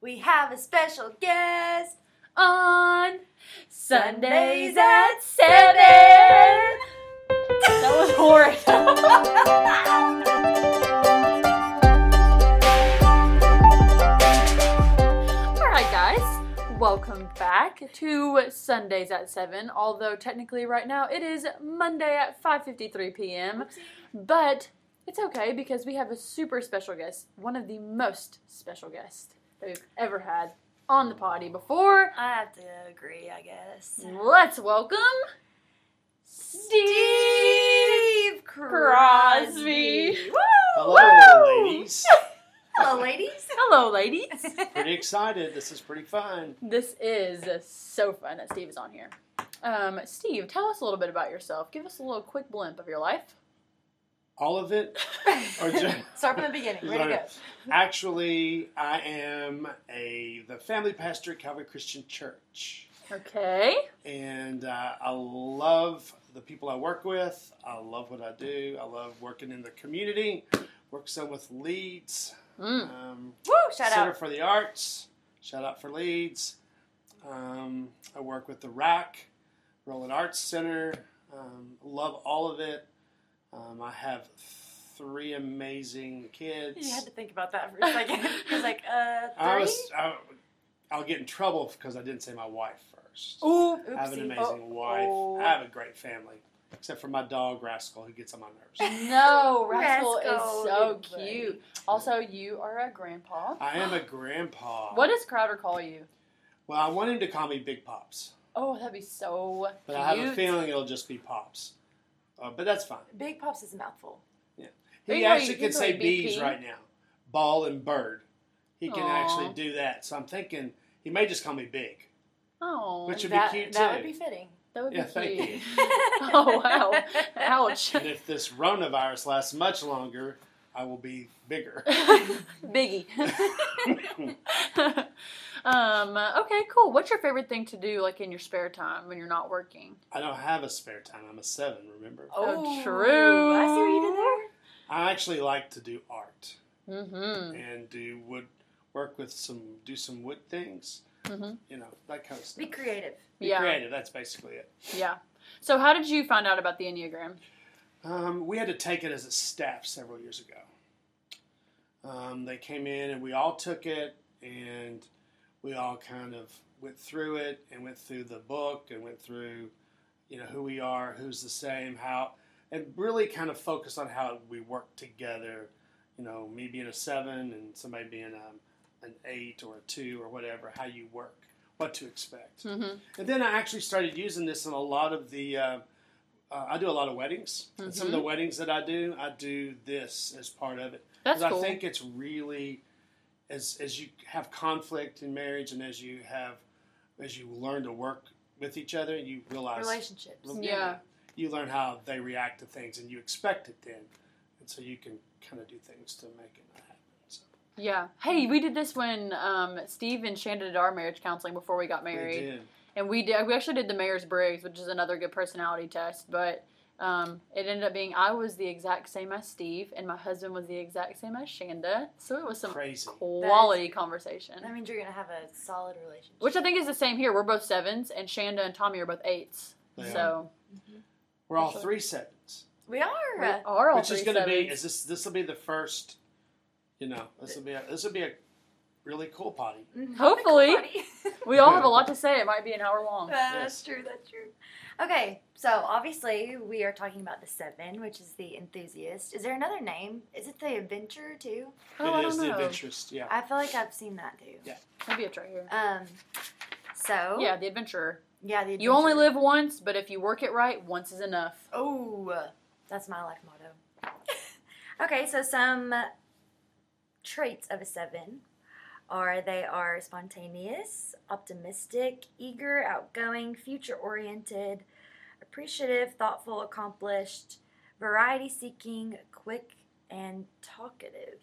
we have a special guest. on Sundays at seven. That was horrid. All right, guys, welcome back to Sundays at seven. Although technically, right now it is Monday at 5:53 p.m. But it's okay because we have a super special guest, one of the most special guests that we've ever had on the potty before. I have to agree, I guess. Let's welcome Steve Crosby. Woo! Hello, Woo! ladies. Hello, ladies. Hello, ladies. Pretty excited. This is pretty fun. This is so fun that Steve is on here. Um, Steve, tell us a little bit about yourself. Give us a little quick blimp of your life. All of it, or just Start from the beginning. Ready to go. actually, I am a the family pastor at Calvary Christian Church, Okay. and uh, I love the people I work with. I love what I do. I love working in the community. Work some with Leeds. Mm. Um, Woo! Shout Center out. for the Arts. Shout out for Leeds. Um, I work with the RAC, Roland Arts Center. Um, love all of it. Um, I have three amazing kids. You had to think about that for a second. He's like, uh, three? I was, I, I'll get in trouble because I didn't say my wife first. Ooh. I have an amazing Oh, wife. oh. I have a great family, except for my dog Rascal, who gets on my nerves. No, Rascal, Rascal, is so good cute. Also, you are a grandpa. I am a grandpa. What does Crowder call you? Well, I want him to call me Big Pops, Oh, that'd be so but cute. I have a feeling it'll just be Pops. Uh, but that's fine. Big Pops is a mouthful. He He you- actually can can say bees BP. right now. Ball and bird. He can Aw. actually do that. So I'm thinking he may just call me big. Oh, Which would that be cute that too. would be fitting. that would Yeah, be thank cute. you. oh wow! Ouch. And if this coronavirus lasts much longer, I will be bigger. Biggie. um. Okay. Cool. What's your favorite thing to do, like in your spare time when you're not working? I don't have a spare time. I'm a seven, remember? Oh, true. I see what you did there. I actually like to do art Mm-hmm. and do wood work with some do some wood things. Mhm. You know, that kind of stuff. Be creative. Be Yeah. creative, that's basically it. Yeah. So, how did you find out about the Enneagram? Um, we had to take it as a staff several years ago. Um, they came in and we all took it and we all kind of went through it and went through the book and went through, you know, who we are, who's the same, how, and really kind of focused on how we work together. You know, me being a seven and somebody being a, an eight or a two or whatever, how you work, what to expect. Mm-hmm. And then I actually started using this in a lot of the. Uh, uh, I do a lot of weddings, and some of the weddings that I do, I do this as part of it That's because cool. I think it's really as as you have conflict in marriage and as you have as you learn to work with each other, and you realize Relationships. Yeah. you learn how they react to things, and you expect it then, and so you can kind of do things to make it happen. So Yeah. Hey, we did this when um, Steve and Shanda did our marriage counseling before we got married. Did. and we did we actually did the Myers Briggs, which is another good personality test. But um, it ended up being I was the exact same as Steve, and my husband was the exact same as Shanda. So it was some Crazy. quality conversation, That means you're gonna have a solid relationship. which I think is the same here. We're both sevens, and Shanda and Tommy are both eights. They so We're all Actually- three sevens. we are. we are all which is three going to be sevens. is this this will be the first you know this will be a, this will be a really cool potty Hopefully. Buddy. we all have a lot to say. It might be an hour long. That's true. That's true. Okay, so obviously we are talking about the seven, which is the enthusiast. Is there another name? Is it the adventurer too? Oh, I it don't is know. the adventurous yeah I feel like I've seen that too. Yeah. Maybe it's right here. Um. So Yeah, the adventurer. yeah. The You only adventurer. live once, but if you work it right, once is enough. Oh, that's my life motto. okay, so some traits of a seven are they are spontaneous, optimistic, eager, outgoing, future oriented, appreciative, thoughtful, accomplished, variety seeking, quick, and talkative.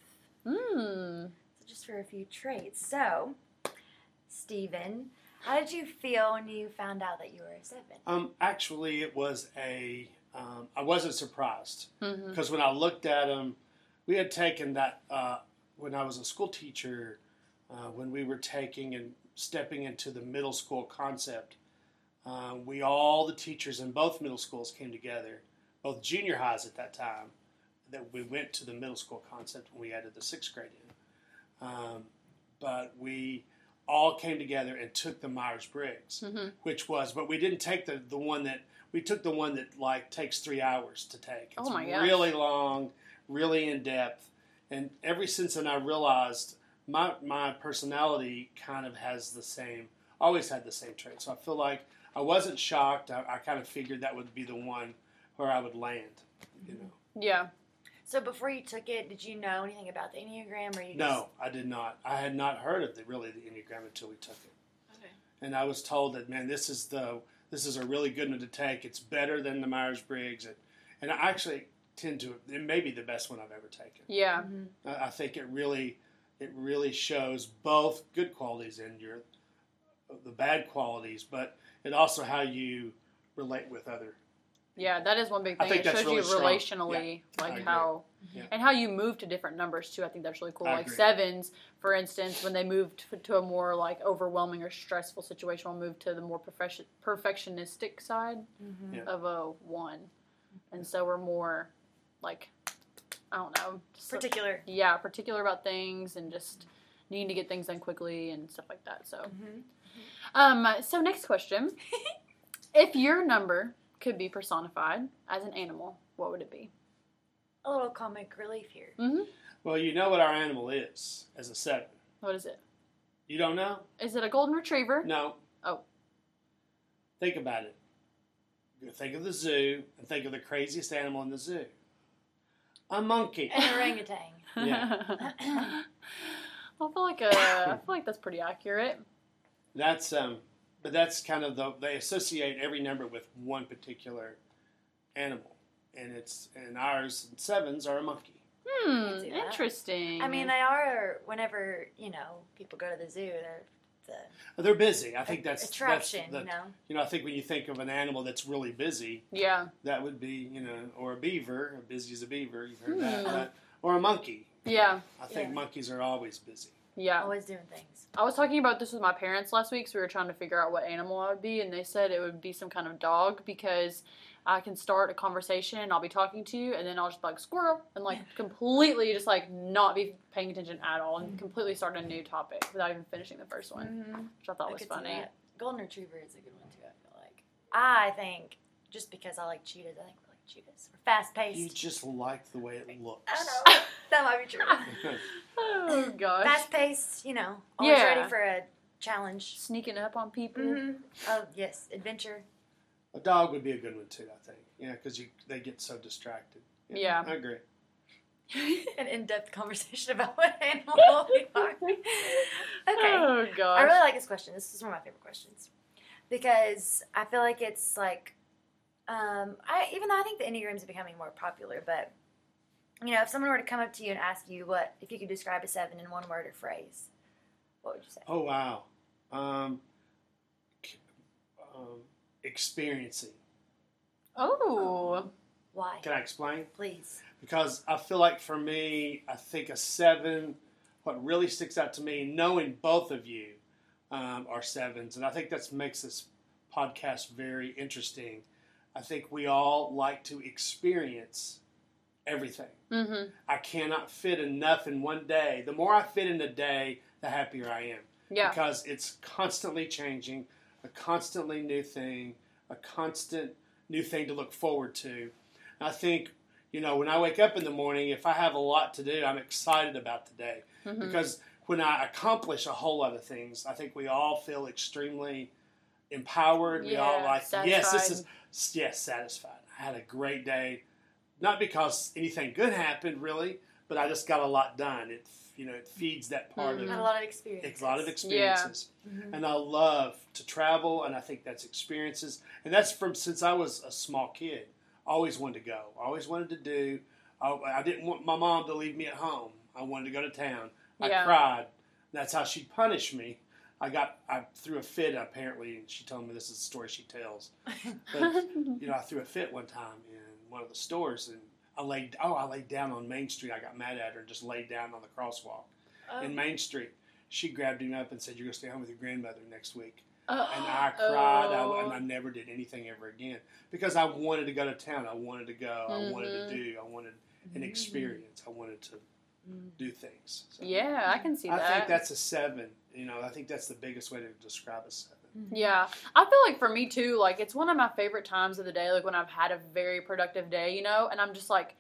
Hmm. So just for a few traits. So, Stephen, how did you feel when you found out that you were a seven? um actually it was a um, I wasn't surprised because when I looked at them we had taken that uh, when I was a school teacher uh, when we were taking and stepping into the middle school concept. Uh, we all the teachers in both middle schools came together, both junior highs at that time. That we went to the middle school concept when we added the sixth grade in, um, but we all came together and took the Myers Briggs, Mhm. which was, but we didn't take the the one that we took the one that like takes three hours to take. It's Oh my gosh. really long, really in depth, and ever since then I realized my my personality kind of has the same, always had the same trait. So I feel like I wasn't shocked. I, I kind of figured that would be the one where I would land. You know, Yeah. So before you took it, did you know anything about the Enneagram, or you no, I did not. I had not heard of the really the enneagram until we took it. Okay. and I was told that man, this is the this is a really good one to take. It's better than the Myers Briggs, and, and I actually tend to it may be the best one I've ever taken. Yeah. Mhm. I, I think it really it really shows both good qualities and your the bad qualities, but it also how you relate with other. Yeah, that is one big I thing. think It that's shows really you relationally, I like how, Yeah. and how you move to different numbers too. I think that's really cool. I like agree. sevens, for instance, when they moved to, to a more like overwhelming or stressful situation, will move to the more perfection, perfectionistic side Mhm. Yeah. of a one, and so we're more like, I don't know, just Particular. yeah, particular about things and just needing to get things done quickly and stuff like that. So, Mhm. um, so next question: If your number could be personified as an animal, what would it be? A little comic relief here. Mm-hmm. Well, you know what our animal is as a seven. What is it? You don't know? Is it a golden retriever? No. Oh. Think about it. Think of the zoo and think of the craziest animal in the zoo. A monkey. An orangutan. Yeah. I feel like uh, I feel like that's pretty accurate. That's um, but that's kind of the they associate every number with one particular animal, and it's and ours and sevens are a monkey. Hmm, interesting. I mean, they are. Whenever you know people go to the zoo, they're the They're busy. I think that's attraction. That's the, you know. you know, I think when you think of an animal that's really busy, yeah, that would be you know, or a beaver. Busy as a beaver. You've heard that, Hmm. but, or a monkey. yeah, I think Yeah. monkeys are always busy. yeah. Always doing things. I was talking about this with my parents last week, so we were trying to figure out what animal I would be, and they said it would be some kind of dog because I can start a conversation and I'll be talking to you, and then I'll just like squirrel and like completely just like not be paying attention at all and completely start a new topic without even finishing the first one, Mm-hmm. which I thought was funny. Golden Retriever is a good one too. I feel like. I think just because I like cheetahs, I think we like cheetahs. We're fast paced. You just like the way it looks. I know that might be true. Oh gosh, Fast paced, you know, always Yeah. ready for a challenge. sneaking up on people. hmm Oh yes, adventure. A dog would be a good one too. I think. Yeah, because you they get so distracted. Yeah. I agree. An in-depth conversation about what animal we are. okay. Oh gosh. I really like this question. This is one of my favorite questions because I feel like it's like, um, I even though I think the enneagrams are becoming more popular, but you know, if someone were to come up to you and ask you what if you could describe a seven in one word or phrase, what would you say? Oh wow. Um, um, experiencing. oh. Why? Can I explain? Please. Because I feel like for me, I think a seven. What really sticks out to me, knowing both of you um, are sevens, and I think that makes this podcast very interesting. I think we all like to experience everything. Mm-hmm. I cannot fit enough in one day. The more I fit in a day, the happier I am. Yeah. Because it's constantly changing, a constantly new thing, a constant new thing to look forward to. I think, you know, when I wake up in the morning, if I have a lot to do, I'm excited about the day. Mhm. Because when I accomplish a whole lot of things, I think we all feel extremely empowered. we all Yeah, like, yes, this is, yes, satisfied. I had a great day. Not because anything good happened, really, but I just got a lot done. It, you know, it feeds that part Mhm. Had a of lot of experience. it's a lot of experiences. Mhm. And I love to travel, and I think that's experiences. And that's from since I was a small kid. Always wanted to go. Always wanted to do. I, I didn't want my mom to leave me at home. I wanted to go to town. I Yeah. cried. That's how she punished me. I got I threw a fit apparently, and she told me this is the story she tells. But you know, I threw a fit one time in one of the stores, and I laid oh I laid down on Main Street. I got mad at her and just laid down on the crosswalk Oh. in Main Street. she grabbed him up and said, "You're gonna stay home with your grandmother next week." Uh, And I cried, oh. I, and I never did anything ever again because I wanted to go to town. I wanted to go. I wanted to do. I wanted an experience. I wanted to Mm. do things. So Yeah, I can see I that. I think that's a seven. You know, I think that's the biggest way to describe a seven. Yeah, I feel like for me too, like it's one of my favorite times of the day, like when I've had a very productive day, you know, and I'm just like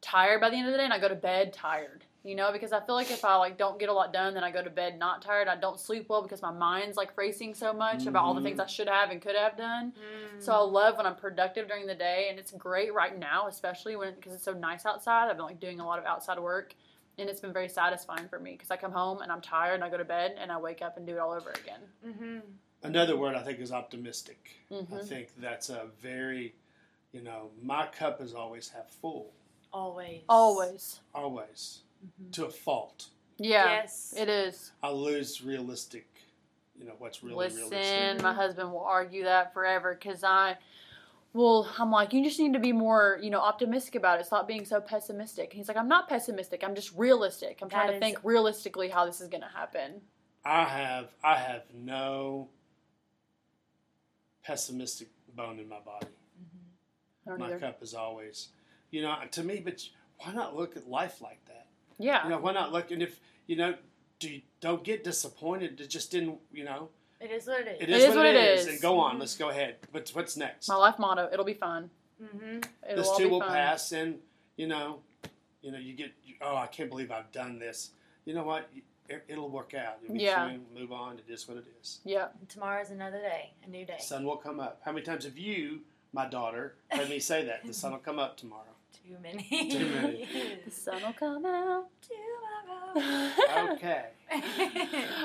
tired by the end of the day and I go to bed tired, you know, because I feel like if I like don't get a lot done, then I go to bed not tired. I don't sleep well because my mind's like racing so much about all the things I should have and could have done. Mm. So I love when I'm productive during the day, and it's great right now, especially when because it's so nice outside. I've been like doing a lot of outside work, and it's been very satisfying for me because I come home and I'm tired, and I go to bed, and I wake up and do it all over again. Mm-hmm. Another word I think is optimistic. I Mhm. think that's a very, you know, my cup is always half full, Always. Always, always Mhm. to a fault. yeah, Yes. it is. I lose realistic, you know, what's really realistic? Listen, realistic. my husband will argue that forever because I, well, I'm like, you just need to be more, you know, optimistic about it. Stop being so pessimistic. And he's like, I'm not pessimistic. I'm just realistic. I'm trying That to is- think realistically how this is going to happen. I have I have no pessimistic bone in my body. I don't My either. cup is always, you know, to me. But why not look at life like that? Yeah. You know, why not look? And if you know, do you, don't get disappointed. It just didn't. You know, It is what it is. it is, what, it is. is. And go on. Let's go ahead. But what's next? My life motto, it'll be fun. Mm-hmm. It'll this too will fun. pass, and you know, you know, you get. Oh, I can't believe I've done this. You know what? It, it'll work out. You'll be Yeah. through, move on. It is what it is. Yeah. Tomorrow's another day, a new day. sun will come up. How many times have you, my daughter, heard me say that? The sun will come up tomorrow. Too many. Too many. The sun will come out. Tomorrow. Okay.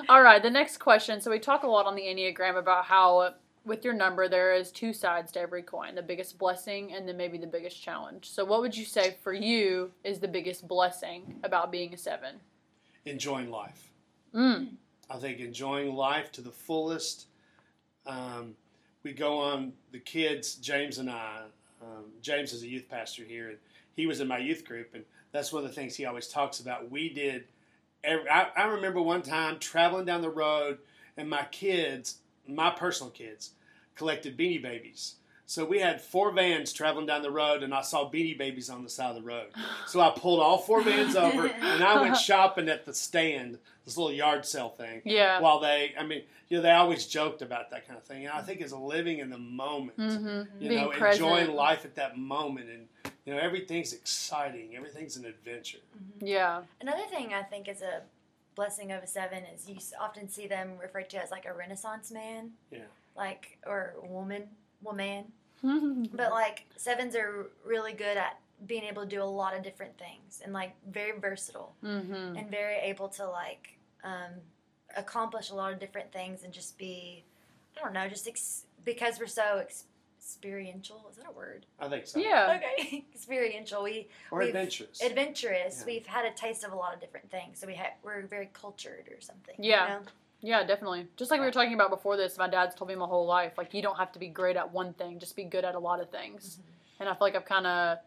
All right, the next question. So we talk a lot on the Enneagram about how with your number there is two sides to every coin, the biggest blessing and then maybe the biggest challenge. So what would you say for you is the biggest blessing about being a 7? Enjoying life. Mm. I think enjoying life to the fullest. Um, we go on the kids, James and I. Um, James is a youth pastor here, and he was in my youth group, and that's one of the things he always talks about. We did. Every, I, I remember one time traveling down the road, and my kids, my personal kids, collected Beanie Babies. So we had four vans traveling down the road, and I saw Beanie Babies on the side of the road. So I pulled all four vans over, and I went shopping at the stand, this little yard sale thing Yeah. while they i mean you know they always joked about that kind of thing and i think it's living in the moment hmm you Being know present. enjoying life at that moment and you know everything's exciting everything's an adventure Yeah. Another thing I think is a blessing of a seven is you often see them referred to as like a Renaissance man. Yeah. Like or woman, woman. But like sevens are really good at being able to do a lot of different things and like very versatile hmm and very able to like um, accomplish a lot of different things and just be I don't know just ex- because we're so ex- experiential is that a word i think so Yeah. okay experiential we or We've- adventurous adventurous Yeah. we've had a taste of a lot of different things so we ha- we're very cultured or something you Yeah. know? Yeah, definitely. Just like we were talking about before this, my dad's told me my whole life, like you don't have to be great at one thing, just be good at a lot of things. Mm-hmm. And I feel like I've kind of,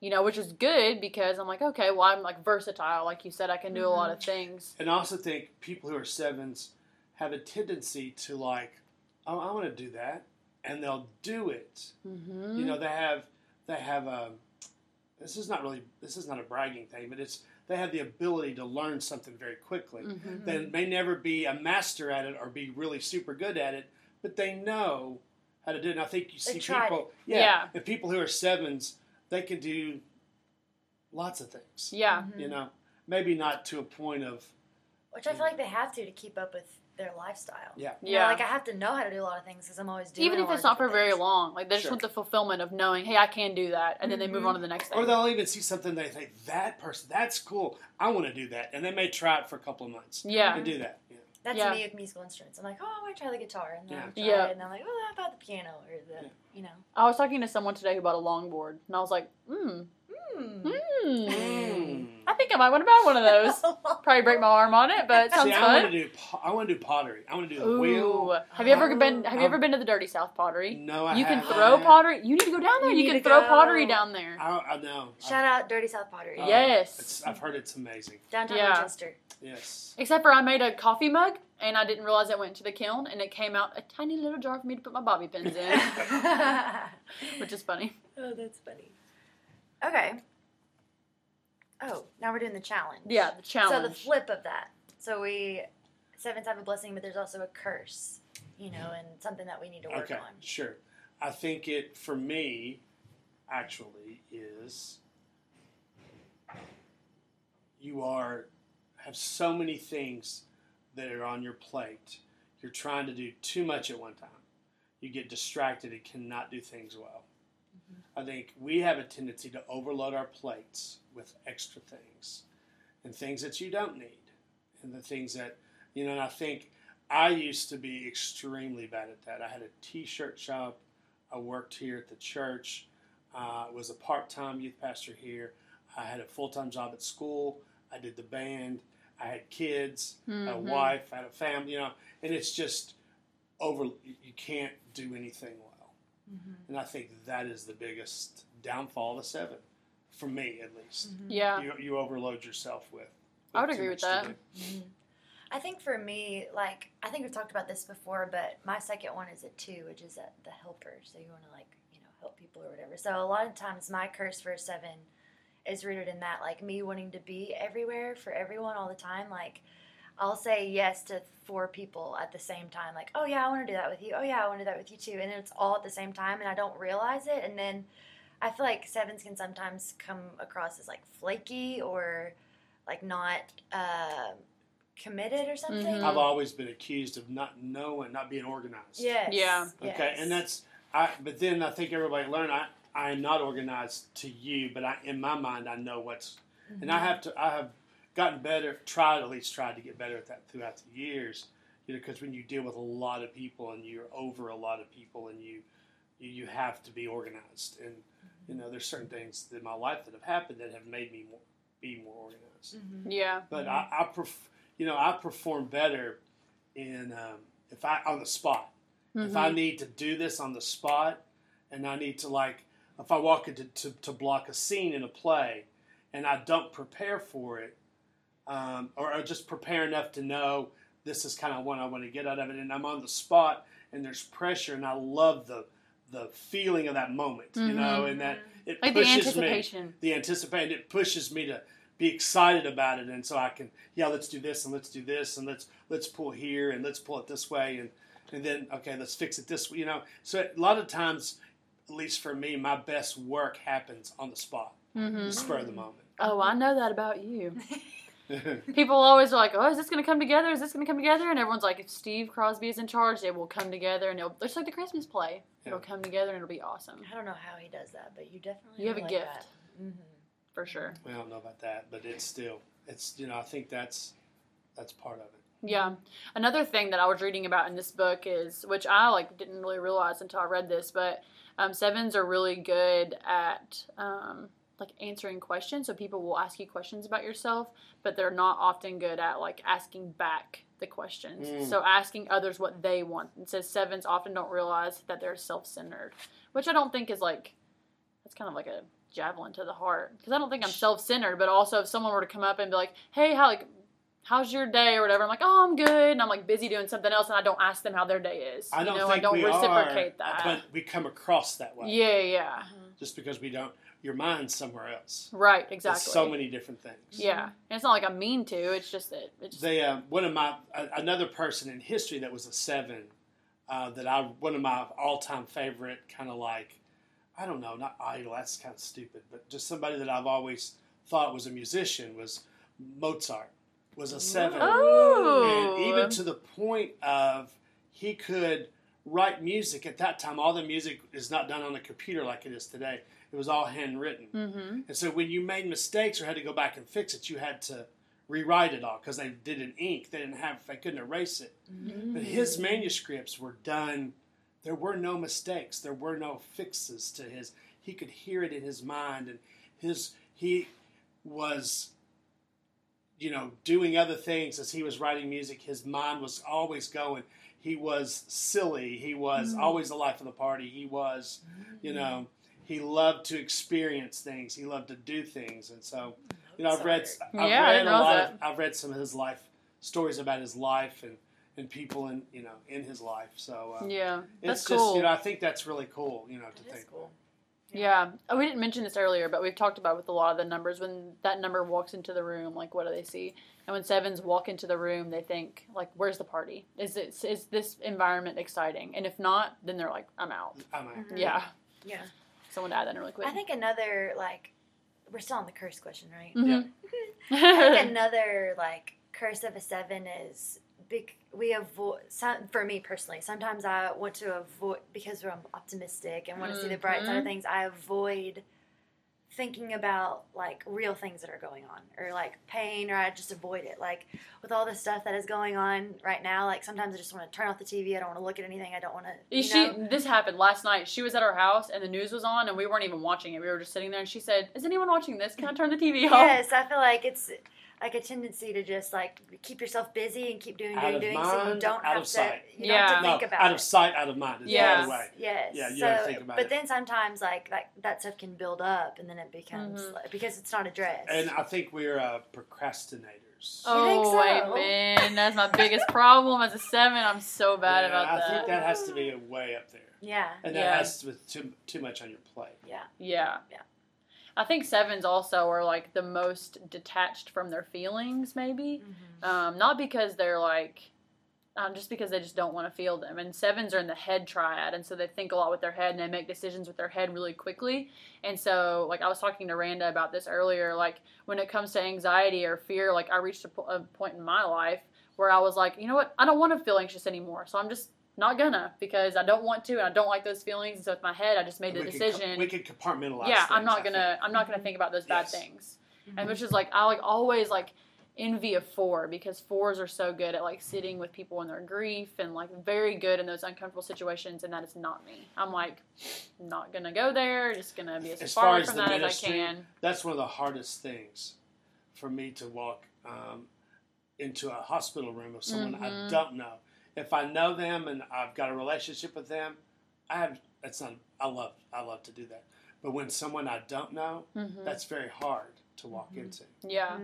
you know, which is good because I'm like, okay, well, I'm like versatile, like you said, I can do a lot of mm-hmm. things. and i also think people who are sevens have a tendency to like oh i want to do that and they'll do it Mm-hmm. you know they have they have a this is not really this is not a bragging thing but it's they have the ability to learn something very quickly Mhm. they may never be a master at it or be really super good at it but they know how to do it and i think you see people yeah, Yeah. and people who are sevens they can do lots of things Yeah. Mhm. you know maybe not to a point of which I feel like they have to to keep up with their lifestyle yeah You know, Yeah. like I have to know how to do a lot of things because I'm always doing Even if it's not for different very long, like they just Sure. want the fulfillment of knowing, hey, I can do that, and then they move Mhm. on to the next thing. or they'll even see something they think that person that's cool i want to do that and they may try it for a couple of months yeah. and do that yeah. That's Yeah. me with musical instruments. I'm like, oh, I want to try the guitar, and then Yeah. I'll try Yeah. it, and I'm like, oh, how about the piano or the, Yeah. you know. I was talking to someone today who bought a longboard, and I was like, hmm, Hmm. hmm. I think I might want to buy one of those. Probably break my arm on it, but it sounds See, I want fun. to do. po- I want to do pottery. I want to do the Ooh, wheel. have you ever uh, been? Have you ever been to the Dirty South Pottery? No, I You can haven't. throw pottery. You need to go down there. You You, need can to throw go. pottery down there. I, I know. Shout out Dirty South Pottery, I, Yes. it's, I've heard it's amazing. downtown Yeah. Winchester. Yes. Except for I made a coffee mug and I didn't realize it went to the kiln and it came out a tiny little jar for me to put my bobby pins in, which is funny. oh, that's funny. Okay. Oh, now we're doing the challenge. Yeah, the challenge. So the flip of that. So we seven's have a blessing, but there's also a curse, you know, mm-hmm. and something that we need to work Okay, on. sure. I think it for me actually is you are have so many things that are on your plate. You're trying to do too much at one time. You get distracted and cannot do things well. I think we have a tendency to overload our plates with extra things and things that you don't need and the things that you know and I think I used to be extremely bad at that. I had a t-shirt shop. I worked here at the church. Uh, was a part-time youth pastor here. I had a full-time job at school. I did the band. I had kids, a Mhm. wife, I had a family. You know, and it's just over. You can't do anything well, and I think that is the biggest downfall of a seven, for me at least. Mm-hmm. Yeah. You, you overload yourself with. I would agree with much to that. Mm-hmm. I think for me, like I think we've talked about this before, but my second one is a two, which is a, the helper. So you want to like you know help people or whatever. So a lot of times my curse for a seven is rooted in that, like me wanting to be everywhere for everyone all the time. Like I'll say yes to four people at the same time. Like oh yeah, I want to do that with you. Oh yeah, I want to do that with you too. And it's all at the same time, and I don't realize it. And then I feel like sevens can sometimes come across as like flaky or like not. Uh, committed or something. Mhm. I've always been accused of not knowing, not being organized. Yes. Yeah. Okay, yes. and that's I. But then I think everybody learned I. I am not organized to you, but I, in my mind, I know what's, and I Mm-hmm. have to. I have gotten better. Tried at least tried to get better at that throughout the years. You know, because when you deal with a lot of people and you're over a lot of people, and you, you, you have to be organized. And you know, there's certain things in my life that have happened that have made me more, be more organized. Mhm. Yeah. But I, I pref- you know, I perform better in um, if I on the spot. If I Mhm. need to do this on the spot, and I need to like, if I walk into to, to block a scene in a play, and I don't prepare for it, um, or, or just prepare enough to know this is kind of what I want to get out of it, and I'm on the spot, and there's pressure, and I love the the feeling of that moment, you know, and that it Like the pushes me. the anticipation it pushes me to be excited about it and so i can yeah let's do this and let's do this and let's let's pull here and let's pull it this way and and then okay let's fix it this way you know. So a lot of times at least for me my best work happens on the spot. Hmm the spur of the moment. Oh, I know that about you. People always are like, "Oh, is this going to come together? Is this going to come together?" And everyone's like, "If Steve Crosby is in charge, it will come together, and it'll it's like the Christmas play. It'll come together, and it'll be awesome I don't know how he does that, but you definitely You have a like gift. That. hmm for sure." i don't know about that but it's still it's you know i think that's that's part of it Yeah. Another thing that I was reading about in this book is, which I like didn't really realize until I read this, but um, sevens are really good at um, like answering questions. So people will ask you questions about yourself, but they're not often good at like asking back the questions. Mm. So asking others what they want. It says sevens often don't realize that they're self-centered, which I don't think is like that's kind of like a javelin to the heart because I don't think I'm self-centered, but also if someone were to come up and be like, "Hey, how like how's your day or whatever. I'm like, oh, I'm good, and I'm like busy doing something else, and I don't ask them how their day is. i don't you know, think I don't we reciprocate are that. but we come across that way yeah, yeah, just because we don't your mind's somewhere else right, It's exactly. so many different things Yeah, and it's not like I'm mean to. It's just that it's just, They uh, one of my uh, another person in history that was a seven uh, that I one of my all time favorite kind of like I don't know not idol that's kind of stupid but just somebody that I've always thought was a musician was Mozart was a seven oh, and even to the point of he could write music at that time all the music is not done on a computer like it is today it was all handwritten hmm and so when you made mistakes or had to go back and fix it, you had to rewrite it all because they did in ink. They didn't have, they couldn't erase it. Mm-hmm. But his manuscripts were done. There were no mistakes. There were no fixes to his. He could hear it in his mind, and his he was, you know, doing other things as he was writing music. His mind was always going. He was silly. He was mm-hmm. always the life of the party. He was, you mm-hmm. know, he loved to experience things. He loved to do things, and so You know, I've read, I've Yeah, I read a know lot. that. Of, I've read some of his life stories about his life and, and people in you know in his life. So uh, Yeah, that's it's cool. just you know I think that's really cool. You know to It is think. cool. Yeah. Oh, we didn't mention this earlier, but we've talked about with a lot of the numbers. When that number walks into the room, like what do they see? And when sevens walk into the room, they think like, "Where's the party? Is it is this environment exciting?" And if not, then they're like, "I'm out." I mean, Mhm. Yeah. Yeah. Someone add that in really quick. I think another like we're still on the curse question, right? Mhm. I think another like curse of a seven is big. We avoid. Some, for me personally, sometimes I want to avoid because I'm optimistic and want to see the bright side of Mhm. things. I avoid thinking about like real things that are going on or like pain or I just avoid it. Like with all the stuff that is going on right now, like sometimes I just want to turn off the TV. I don't want to look at anything. I don't want to. You she know? this happened last night. She was at our house and the news was on and we weren't even watching it. We were just sitting there and she said, "Is anyone watching this? Can I turn the TV off?" Yes, I feel like it's like a tendency to just like keep yourself busy and keep doing, Out doing, of doing, so you don't out have of to, sight. you don't have Yeah. to no, think about out it. of sight, out of mind. Is Yes. the way. Yes. Yeah, you so, don't think about but it. then sometimes like that that stuff can build up, and then it becomes Mhm. like, because it's not addressed. And I think we're uh, procrastinators. Oh, think so? amen. That's my biggest problem as a seven. I'm so bad Yeah, about I that. I think that has to be way up there, yeah, and that Yeah. has with too too much on your plate. yeah, Yeah. Yeah. I think sevens also are like the most detached from their feelings, maybe. Um, not because they're like, um, just because they just don't want to feel them. And sevens are in the head triad, and so they think a lot with their head and they make decisions with their head really quickly. And so, like I was talking to Randa about this earlier, like when it comes to anxiety or fear, like I reached a, po- a point in my life where I was like, you know what, I don't want to feel anxious anymore, so I'm just not gonna because I don't want to and I don't like those feelings. And so with my head, I just made the we decision. Could, we could compartmentalize. yeah, I'm not gonna. I'm not gonna think about those bad Yes. things and which is like I like always like envy a four because fours are so good at like sitting with people in their grief and like very good in those uncomfortable situations and that is not me. I'm like not gonna go there, just gonna be as, As far, far as from the that as I ministry, can. That's one of the hardest things for me to walk um, into a hospital room of someone I Mhm. don't know. If I know them and I've got a relationship with them, I have. That's not. I love. I love to do that. But when someone I don't know, hmm that's very hard to walk Mhm. into Yeah,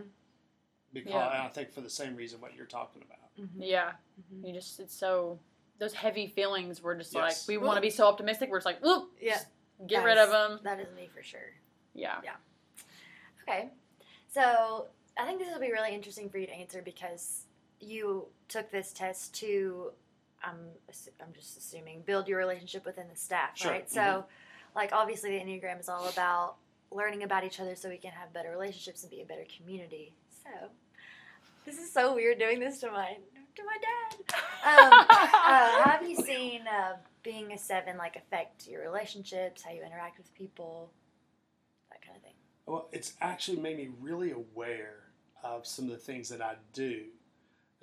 because Yeah. and I think for the same reason what you're talking about. Mm-hmm. yeah. Mhm. You just it's so those heavy feelings. We're just Yes. like we want to be so optimistic. We're just like, whoop, Yeah. get That rid is- of them. That is me for sure. Yeah yeah. Okay, so I think this will be really interesting for you to answer because you took this test to, um, I'm just assuming, build your relationship within the staff, Sure, right? So, like, obviously, the Enneagram is all about learning about each other so we can have better relationships and be a better community. So, this is so weird doing this to my to my dad. Um, uh, have you seen uh, being a seven like affect your relationships, how you interact with people, that kind of thing? Well, it's actually made me really aware of some of the things that I do,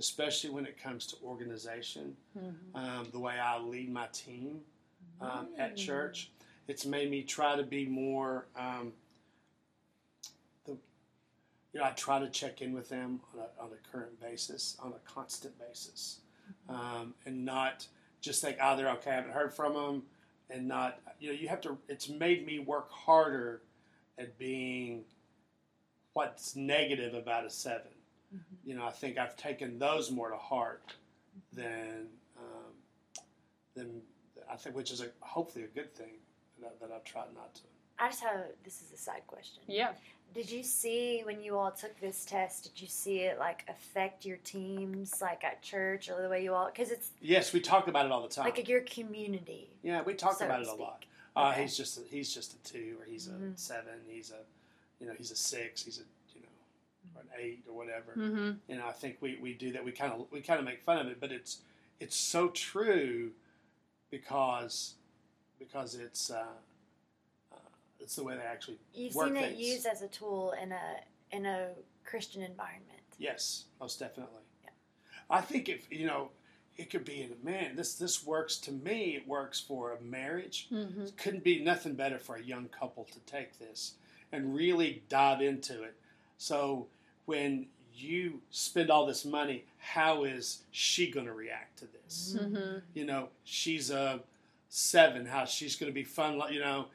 especially when it comes to organization, Mhm. um, the way I lead my team um, at Mm. church. It's made me try to be more. Um, the, you know, I try to check in with them on a, on a current basis, on a constant basis, um, and not just think, oh, they're okay. I haven't heard from them, and not. You know, you have to. It's made me work harder at being what's negative about a 7 Mm-hmm. You know, I think I've taken those more to heart than um, than I think, which is a hopefully a good thing that, that I've tried not to. I just have this is a side question. Yeah. Did you see when you all took this test? Did you see it like affect your teams, like at church, or the way you all? Because it's Yes, we talk about it all the time. like your community. yeah, we talk so about to it a speak. lot. Uh, He's just a, he's just a two, or he's a Mhm. seven. He's a you know he's a six. He's a you know or an eight or whatever. Mm-hmm. Know, I think we, we do that. We kind of we kind of make fun of it, but it's it's so true because because it's uh, uh, it's the way they actually You've work seen it things. used as a tool in a in a Christian environment. Yes, most definitely. Yeah. I think if you know, it could be a man. This this works to me. It works for a marriage. Mm-hmm. Couldn't be nothing better for a young couple to take this and really dive into it. So when you spend all this money, how is she going to react to this? Mm-hmm. You know, she's a seven. How she's going to be fun? You know,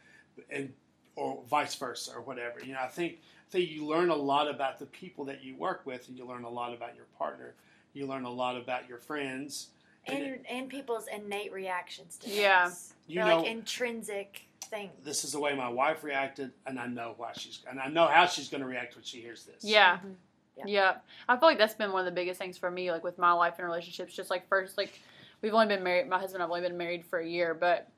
and or vice versa or whatever. You know, I think think you learn a lot about the people that you work with, and you learn a lot about your partner. You learn a lot about your friends. And and and people's innate reactions to Yeah. things. You They're know- like intrinsic things. This is the way my wife reacted, and I know why she's, and I know how she's going to react when she hears this. Yeah. Mhm. yeah. Yeah. I feel like that's been one of the biggest things for me, like with my life and relationships. Just like first, like we've only been married. My husband and I've only been married for a year, but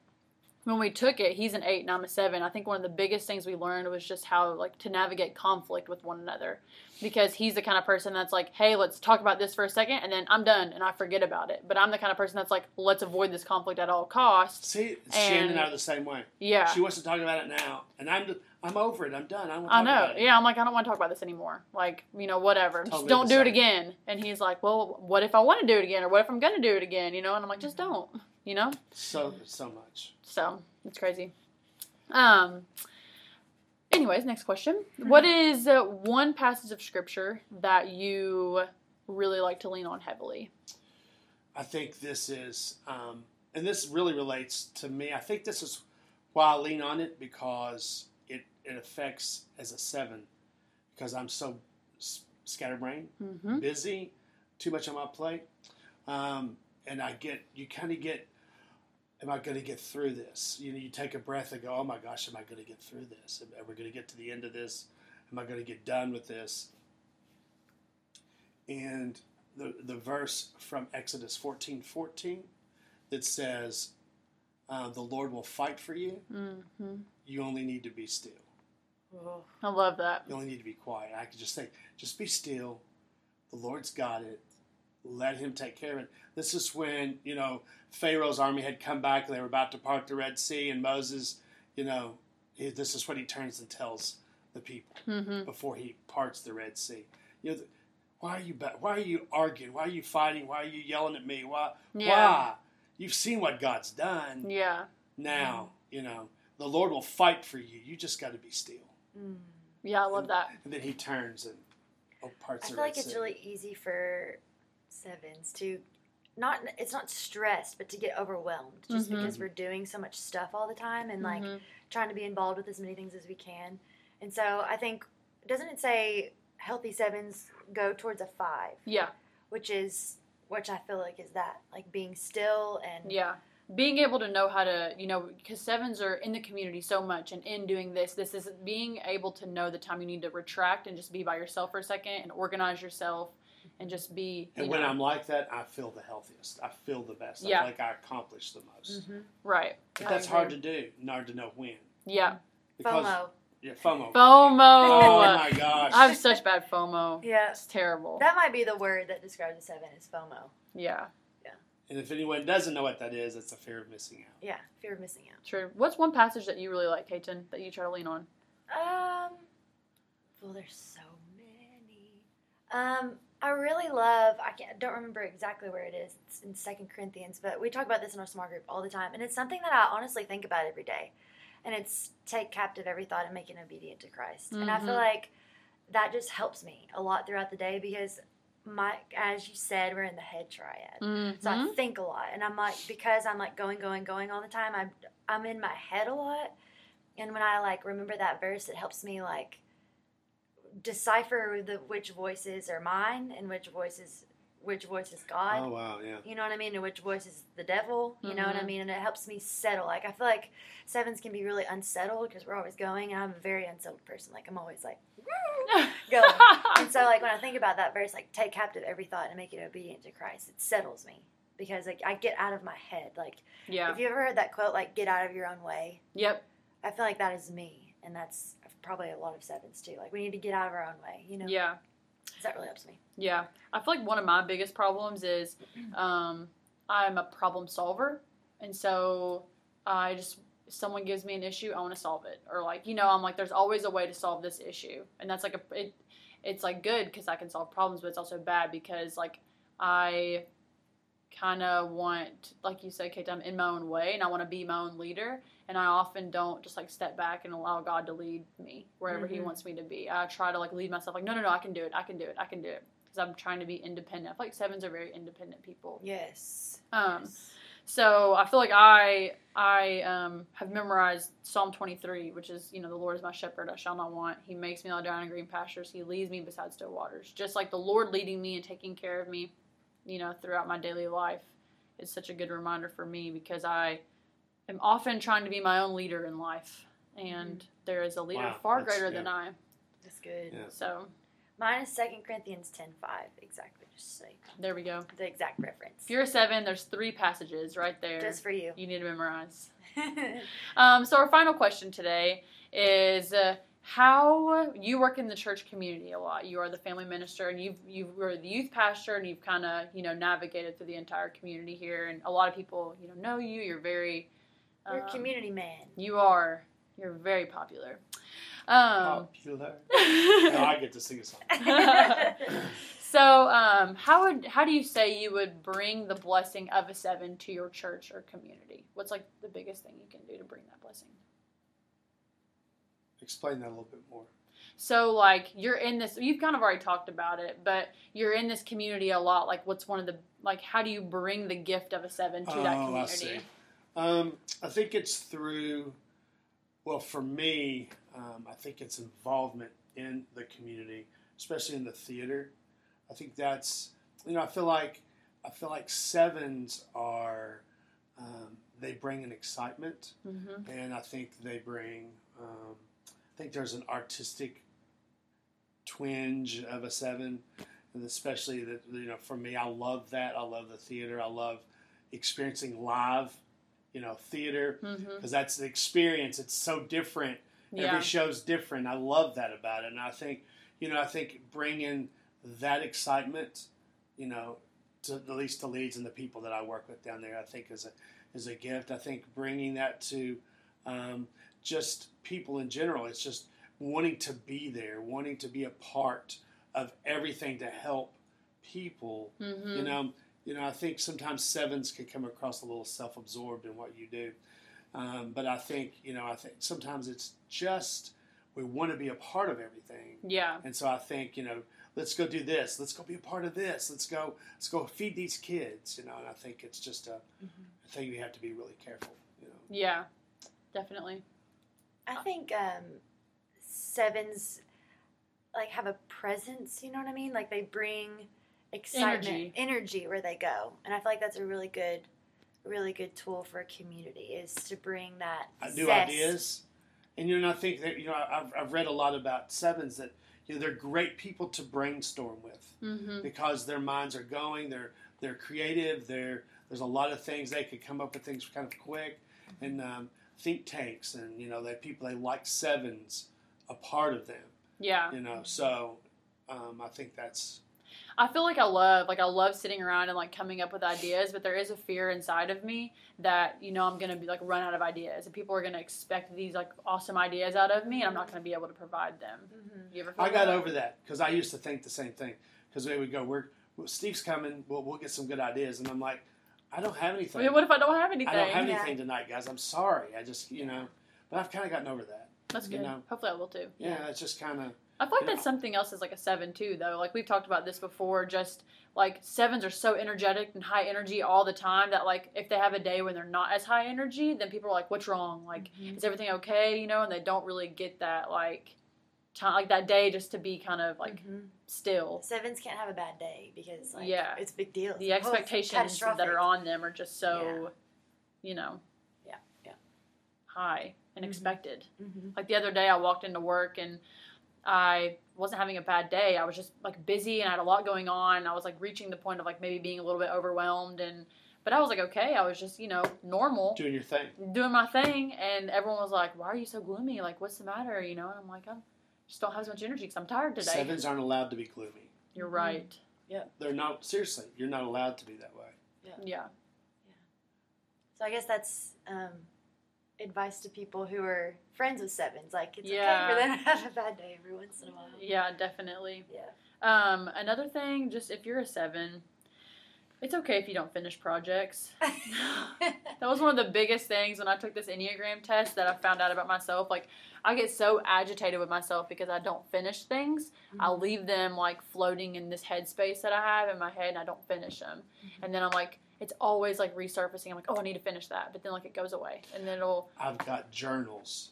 when we took it, he's an eight and I'm a seven. I think one of the biggest things we learned was just how like to navigate conflict with one another, because he's the kind of person that's like, hey, let's talk about this for a second, and then I'm done and I forget about it. But I'm the kind of person that's like, let's avoid this conflict at all costs. See, Shannon And- and I are the same way. Yeah. She wants to talk about it now, and I'm I'm over it. I'm done. I I know. Yeah, I'm like, I don't want to talk about this anymore. Like, you know, whatever. Just don't do it again. And he's like, well, what if I want to do it again? Or what if I'm going to do it again? You know? And I'm like, just don't. You know? So so much. So it's crazy. Um. Anyways, next question. What is uh, one passage of scripture that you really like to lean on heavily? I think this is, um, and this really relates to me. I think this is why I lean on it because it, it affects as a seven because I'm so s- scatterbrained, Mm-hmm. busy, too much on my plate, um, and I get you kind of get. Am I going to get through this? You know, you take a breath and go, "Oh my gosh, am I going to get through this? Am we going to get to the end of this? Am I going to get done with this?" And the the verse from Exodus fourteen fourteen that says, uh, "The Lord will fight for you. Mm-hmm. You only need to be still. Oh. I love that. You only need to be quiet." I could just say, "Just be still. The Lord's got it. Let Him take care of it." This is when you know Pharaoh's army had come back and they were about to part the Red Sea, and Moses, you know, he- this is what he turns and tells the people Mm-hmm. before he parts the Red Sea. You know, the, why are you why are you arguing? Why are you fighting? Why are you yelling at me? Why? Yeah. Why? You've seen what God's done. Yeah. Now, you know, the Lord will fight for you. You just got to be still. Mm. Yeah, I love that. And then he turns and oh, parts I the feel Red like it's Sea. really easy for sevens to not it's not stressed but to get overwhelmed just Mhm. because we're doing so much stuff all the time and like Mhm. trying to be involved with as many things as we can and so i think doesn't it say healthy sevens go towards a five Yeah. which is which i feel like is that like being still and Yeah. Being able to know how to, you know, because sevens are in the community so much and in doing this, this is being able to know the time you need to retract and just be by yourself for a second and organize yourself and just be, And when know, I'm like that, I feel the healthiest. I feel the best. Yeah. I feel like I accomplish the most. Mhm. right. But that's hard to do, and hard to know when. Yeah. Because, fomo Yeah, FOMO. FOMO. Oh my gosh. I have such bad FOMO. yeah It's terrible. that might be the word that describes the seven is fomo yeah. Yeah. And if anyone doesn't know what that is, it's a fear of missing out. yeah fear of missing out True. What's one passage that you really like, Kayton, that you try to lean on? Um, well, there's so many. Um, I really love. I can't. Don't remember exactly where it is. It's in Second Corinthians, but we talk about this in our small group all the time, and it's something that I honestly think about every day. And it's take captive every thought and make it obedient to Christ. And I feel Mhm. like that just helps me a lot throughout the day because my, as you said, we're in the head triad. Mm-hmm. So I think a lot, and I'm like because I'm like going, going, going all the time. I'm I'm in my head a lot, and when I like remember that verse, it helps me like decipher the which voices are mine and which voices which voice is God. Oh wow, yeah. You know what I mean? And which voice is the devil? You know what I Mhm. mean? And it helps me settle. Like I feel like sevens can be really unsettled because we're always going, and I'm a very unsettled person. Like I'm always like going. and so like when I think about that verse, like take captive every thought and make it obedient to Christ, it settles me because like I get out of my head. Like yeah. have you ever heard that quote, like get out of your own way? Yep. I feel like that is me, and that's probably a lot of sevens too. Like we need to get out of our own way. You know? Yeah. that really helps me. Yeah, I feel like one of my biggest problems is um, I'm a problem solver, and so I just if someone gives me an issue, I want to solve it, or like you know, I'm like, there's always a way to solve this issue, and that's like a it, it's like good because I can solve problems, but it's also bad because like I kind of want, like you said, Kate, I'm in my own way, and I want to be my own leader, and I often don't just like step back and allow God to lead me wherever He Mhm. wants me to be. I try to like lead myself, like no, no, no, I can do it, I can do it, I can do it, because I'm trying to be independent. I feel like sevens are very independent people. Yes. Um, Yes. So I feel like I I um, have memorized Psalm 23, which is you know the Lord is my shepherd, I shall not want. He makes me lie down in green pastures. He leads me beside still waters. Just like the Lord leading me and taking care of me, you know, throughout my daily life is such a good reminder for me because I am often trying to be my own leader in life, and there is a leader Wow, far that's- greater than. I. That's good. Yeah. So Mine is Second Corinthians ten five, exactly. Just so there we go. the exact reference. If you're a seven, there's three passages right there. Just for you. you need to memorize. Um, so our final question today is uh, how you work in the church community a lot. You are the family minister, and you've you were the youth pastor, and you've kind of you know navigated through the entire community here, and a lot of people you know know you. You're very You're a um, community man. You are. You're very popular. Um, Popular. Now I get to sing a song. so, um, how would how do you say you would bring the blessing of a seven to your church or community? What's like the biggest thing you can do to bring that blessing? Explain that a little bit more. So, like, you're in this. You've kind of already talked about it, but you're in this community a lot. Like, what's one of the like? How do you bring the gift of a seven to that Oh, I community? see. Um, I think it's through, well, for me, um, I think it's involvement in the community, especially in the theater. I think that's, you know, I feel like, I feel like sevens are, um, they bring an excitement, Mm-hmm. and I think they bring, um, I think there's an artistic twinge of a seven, and especially that you know, for me, I love that. I love the theater. I love experiencing live, you know, theater Mm-hmm. because that's the experience. It's so different. Yeah. Every show's different. I love that about it, and I think, you know, I think bringing that excitement, you know, to at least the leads and the people that I work with down there, I think is a is a gift. I think bringing that to um, just people in general, it's just wanting to be there, wanting to be a part of everything to help people Mm-hmm. you know, you know, I think sometimes sevens can come across a little self-absorbed in what you do, um, but I think you know, I think sometimes it's just we want to be a part of everything, Yeah. and so I think you know, let's go do this, let's go be a part of this, let's go, let's go feed these kids, you know, and I think it's just a, a thing you have to be really careful, you know. Yeah. Definitely. I think um, sevens like have a presence. You know what I mean? Like they bring excitement, Energy. energy, where they go, and I feel like that's a really good, really good tool for a community is to bring that I do zest. ideas, and you know, I think that you know, I've, I've read a lot about sevens that you know they're great people to brainstorm with. Mm-hmm. because their minds are going. They're they're creative. They're there's a lot of things they could come up with things kind of quick, and um, think tanks, and you know, that people they like sevens a part of them. Yeah. You know, so um, I think that's I feel like I love like I love sitting around and like coming up with ideas, but there is a fear inside of me that you know I'm gonna be like run out of ideas, and people are gonna expect these like awesome ideas out of me, and I'm not gonna be able to provide them. Mhm. You ever? Feel I got that? over that because I used to think the same thing because they would go, "We're well, Steve's coming. We'll, we'll get some good ideas," and I'm like, "I don't have anything. I mean, what if I don't have anything? I don't have Yeah. anything tonight, guys. I'm sorry. I just you know, but I've kind of gotten over that. That's you good. know. Hopefully, I will too. Yeah, it's just kind of I feel like Yeah. that's something else is like a seven too, though. Like we've talked about this before. Just like sevens are so energetic and high energy all the time that like if they have a day when they're not as high energy, then people are like, "What's wrong? Like, Mhm. is everything okay?" You know, and they don't really get that like time, like that day just to be kind of like Mhm. still. sevens can't have a bad day because like, Yeah. it's a big deal. The Oh, it's expectations that are on them are just so, you know, Yeah, yeah. high and Mhm. expected. Mhm. Like the other day, I walked into work and I wasn't having a bad day. I was just like busy and I had a lot going on. I was like reaching the point of like maybe being a little bit overwhelmed and but I was like okay. I was just you know normal doing your thing. doing my thing and everyone was like, "Why are you so gloomy? Like what's the matter?" You know, and I'm like, I just don't have as much energy because I'm tired today. Sevens aren't allowed to be gloomy. You're Mhm. Yeah. They're not seriously. You're not allowed to be that way. Yeah. Yeah. So I guess that's um, advice to people who are friends with sevens. Like it's Yeah. okay for them to have a bad day every once in a while. Yeah, definitely. Yeah. Um, another thing, just if you're a seven, it's okay if you don't finish projects. That was one of the biggest things when I took this Enneagram test that I found out about myself. Like, I get so agitated with myself because I don't finish things. I'll leave them like floating in this headspace that I have in my head and I don't finish them. Mhm. And then I'm like, it's always like resurfacing. I'm like, oh, I need to finish that, but then like it goes away, and then it'll. I've got journals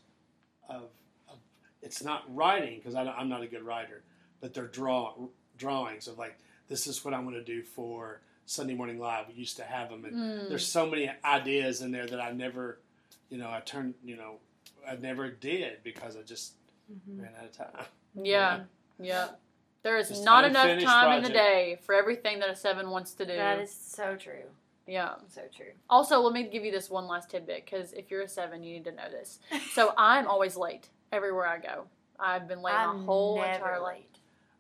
of, of it's not writing because I'm not a good writer, but they're draw drawings of like this is what I'm going to do for Sunday Morning Live. We used to have them, and Mm. there's so many ideas in there that I never, you know, I turned, you know, I never did because I just Mhm. ran out of time. Yeah, yeah. There is Just not enough unfinished time in the day for everything that a seven wants to do. That is so true. yeah. So true. Also, let me give you this one last tidbit because if you're a seven, you need to know this. So I'm always late everywhere I go. I've been late my I'm whole never entire life.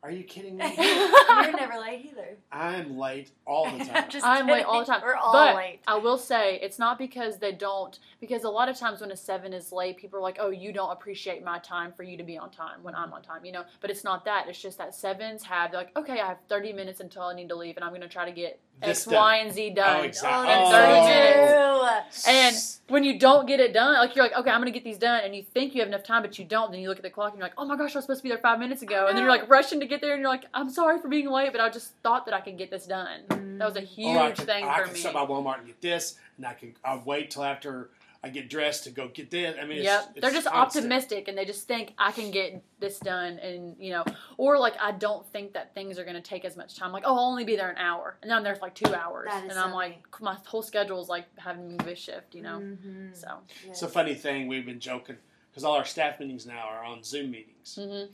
Late. Are you kidding me? You're never late either. I'm late all the time. Just I'm late all the time. We're all but late. I will say it's not because they don't because a lot of times when a seven is late, people are like, "Oh, you don't appreciate my time for you to be on time when I'm on time," you know. But it's not that. It's just that sevens have they're like, "Okay, I have 30 minutes until I need to leave, and I'm going to try to get This X, done. Y, and Z oh, done." Oh, exactly. that's Oh. so. And when you don't get it done, like you're like, okay, I'm gonna get these done, and you think you have enough time, but you don't. Then you look at the clock and you're like, oh my gosh, I was supposed to be there five minutes ago, and then you're like rushing to get there, and you're like, I'm sorry for being late, but I just thought that I could get this done. That was a huge or I can, thing I for can me. stop by Walmart and get this, and I can I'll wait till after I get dressed to go get this. I mean, it's, Yep, it's they're just constant. optimistic and they just think I can get this done, and you know, or like I don't think that things are going to take as much time. Like, oh, I'll only be there an hour, and then there's like two hours, and I'm like, my whole schedule is like having me this shift, you know. Mhm. So, It's a funny thing. We've been joking because all our staff meetings now are on Zoom meetings, hmm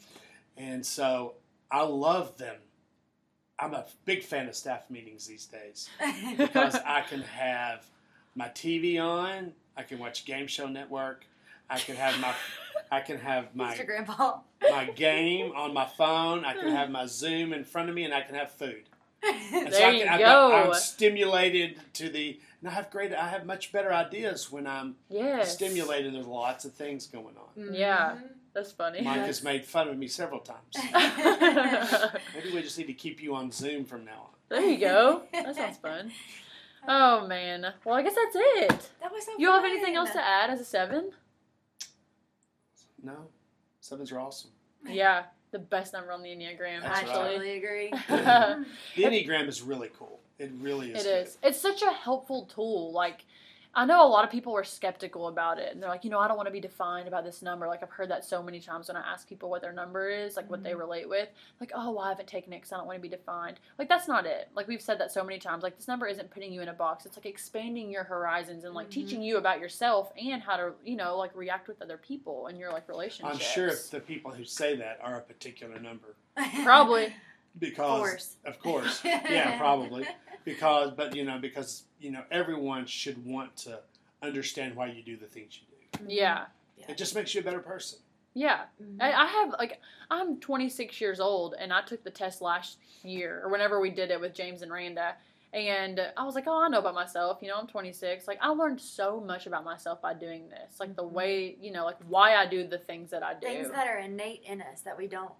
and so I love them. I'm a big fan of staff meetings these days because I can have my TV on. I can watch Game Show Network. I can have my I can have my Mr. Grandpa. my game on my phone. I can have my Zoom in front of me, and I can have food. And There I you can, I've go. got- I'm stimulated to the. And I have great. I have much better ideas when I'm yes, stimulated. There's lots of things going on. Mm-hmm. Yeah. That's funny. Mike Yes. has made fun of me several times. Maybe we just need to keep you on Zoom from now on. there you go. That sounds fun. Oh man. Well, I guess that's it. That was so You have anything else to add as a seven? No, sevens are awesome. Yeah, the best number on the Enneagram, That's I actually. totally agree. The Enneagram is really cool. It really is. It good. is. It's such a helpful tool. Like, I know a lot of people were skeptical about it, and they're like, you know, I don't want to be defined about this number. Like, I've heard that so many times when I ask people what their number is, like what they relate with. Like, oh, well, I haven't taken it because I don't want to be defined. Like, that's not it. Like, we've said that so many times. Like, this number isn't putting you in a box. It's like expanding your horizons and like Mhm. teaching you about yourself and how to, you know, like react with other people and your like relationships. I'm sure if the people who say that are a particular number Probably. because course. of course, yeah, probably because, but you know, because you know, everyone should want to understand why you do the things you do. Yeah. It just makes you a better person. Yeah. Mhm. I, I have like I'm 26 years old and I took the test last year or whenever we did it with James and Randa and I was like oh I know about myself you know I'm 26 like I learned so much about myself by doing this like the Mhm. way you know like why I do the things that I do Things that are innate in us that we don't,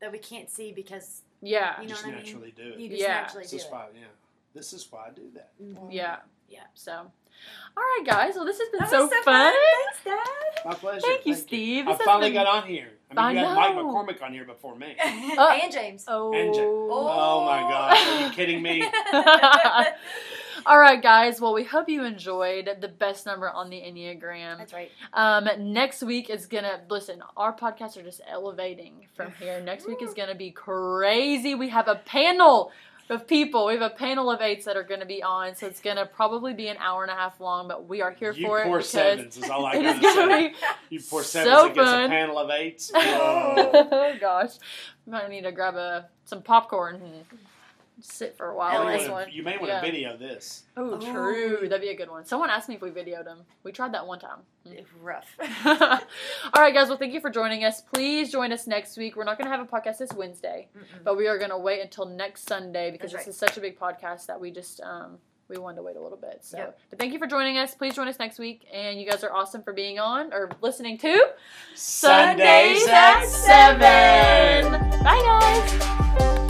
that we can't see because yeah You You know just what I mean? naturally do it. you just Yeah. naturally This do is it. why, yeah. This is why I do that. Mhm. yeah Yeah. so all right guys well this has been That so, so fun. Thanks, Dad. My pleasure. Thank you Steve I This finally been- got on here. I I mean, you had Mike. McCormick on here before me. and James. oh And Ja- Oh my God. are you kidding me? All right, guys. Well, we hope you enjoyed the best number on the Enneagram. That's right. Um, next week is gonna listen. Our podcasts are just elevating from here. Next week is gonna be crazy. We have a panel of people. We have a panel of eights that are gonna be on, so it's gonna probably be an hour and a half long. But we are here you for it poor sevens is all I it is gotta gonna say. be. You poor so sevens against fun. a panel of eights. Oh gosh, we might need to grab a some popcorn and sit for a while you, on may this wanna- one. you may want to Yeah. video this. Oh, true. That'd be a good one. Someone asked me if we videoed them. We tried that one time. Rough. All right, guys. Well, thank you for joining us. Please join us next week. We're not going to have a podcast this Wednesday, Mm-mm. but we are going to wait until next Sunday because That's this is such a big podcast that we just um, we wanted to wait a little bit. So, Yep. but thank you for joining us. Please join us next week, and you guys are awesome for being on or listening to Sundays at seven. Bye, guys.